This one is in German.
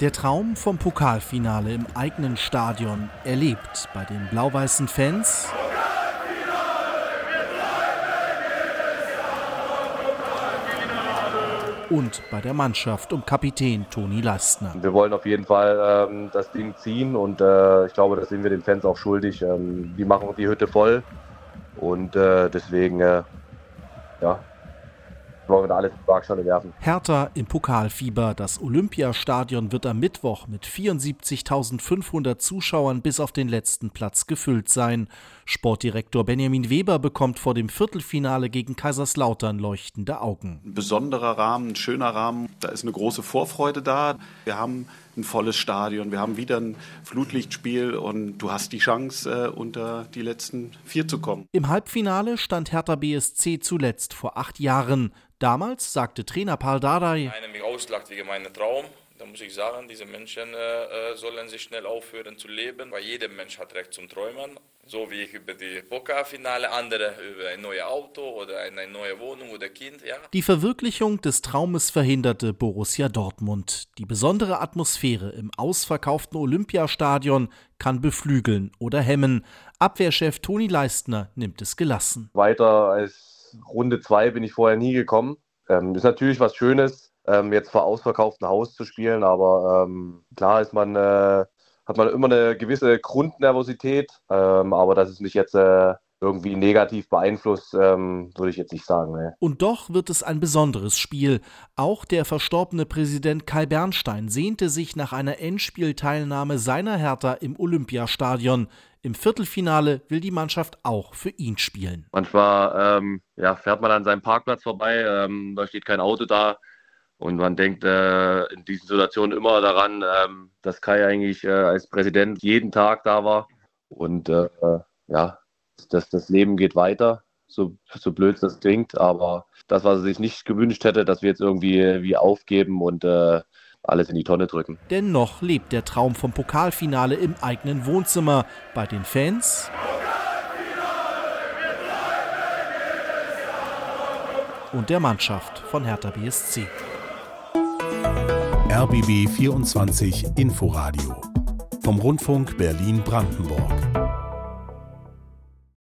Der Traum vom Pokalfinale im eigenen Stadion erlebt bei den blau-weißen Fans. Und bei der Mannschaft um Kapitän Toni Leistner. Wir wollen auf jeden Fall ähm, das Ding ziehen und äh, ich glaube, das sind wir den Fans auch schuldig. Ähm, die machen die Hütte voll und äh, deswegen äh, ja, wollen wir da alles in die Waagschale werfen. Hertha im Pokalfieber. Das Olympiastadion wird am Mittwoch mit 74.500 Zuschauern bis auf den letzten Platz gefüllt sein. Sportdirektor Benjamin Weber bekommt vor dem Viertelfinale gegen Kaiserslautern leuchtende Augen. Ein besonderer Rahmen, ein schöner Rahmen. Da ist eine große Vorfreude da. Wir haben ein volles Stadion. Wir haben wieder ein Flutlichtspiel und du hast die Chance, äh, unter die letzten vier zu kommen. Im Halbfinale stand Hertha BSC zuletzt vor acht Jahren. Damals sagte Trainer Paul Dardai, einer mich auslacht wegen meinem Traum, da muss ich sagen, diese Menschen äh, äh, sollen sich schnell aufhören zu leben, weil jeder Mensch hat Recht zum Träumen. So wie ich über die Pokalfinale, andere über ein neues Auto oder eine neue Wohnung oder Kind, ja. Die Verwirklichung des Traumes verhinderte Borussia Dortmund. Die besondere Atmosphäre im ausverkauften Olympiastadion kann beflügeln oder hemmen. Abwehrchef Toni Leistner nimmt es gelassen. Weiter als Runde 2 bin ich vorher nie gekommen. Ähm, ist natürlich was Schönes, ähm, jetzt vor ausverkauftem Haus zu spielen, aber ähm, klar ist man, äh, hat man immer eine gewisse Grundnervosität, ähm, aber das ist nicht jetzt äh, irgendwie negativ beeinflusst, ähm, würde ich jetzt nicht sagen. Nee. Und doch wird es ein besonderes Spiel. Auch der verstorbene Präsident Kai Bernstein sehnte sich nach einer Endspielteilnahme seiner Hertha im Olympiastadion. Im Viertelfinale will die Mannschaft auch für ihn spielen. Manchmal ähm, ja, fährt man an seinem Parkplatz vorbei, ähm, da steht kein Auto da. Und man denkt äh, in diesen Situationen immer daran, ähm, dass Kai eigentlich äh, als Präsident jeden Tag da war. Und äh, ja, das, das Leben geht weiter, so, so blöd das klingt. Aber das, was er sich nicht gewünscht hätte, dass wir jetzt irgendwie wie aufgeben und äh, alles in die Tonne drücken. Dennoch lebt der Traum vom Pokalfinale im eigenen Wohnzimmer bei den Fans. Und der Mannschaft von Hertha BSC. RBB 24 Inforadio vom Rundfunk Berlin-Brandenburg.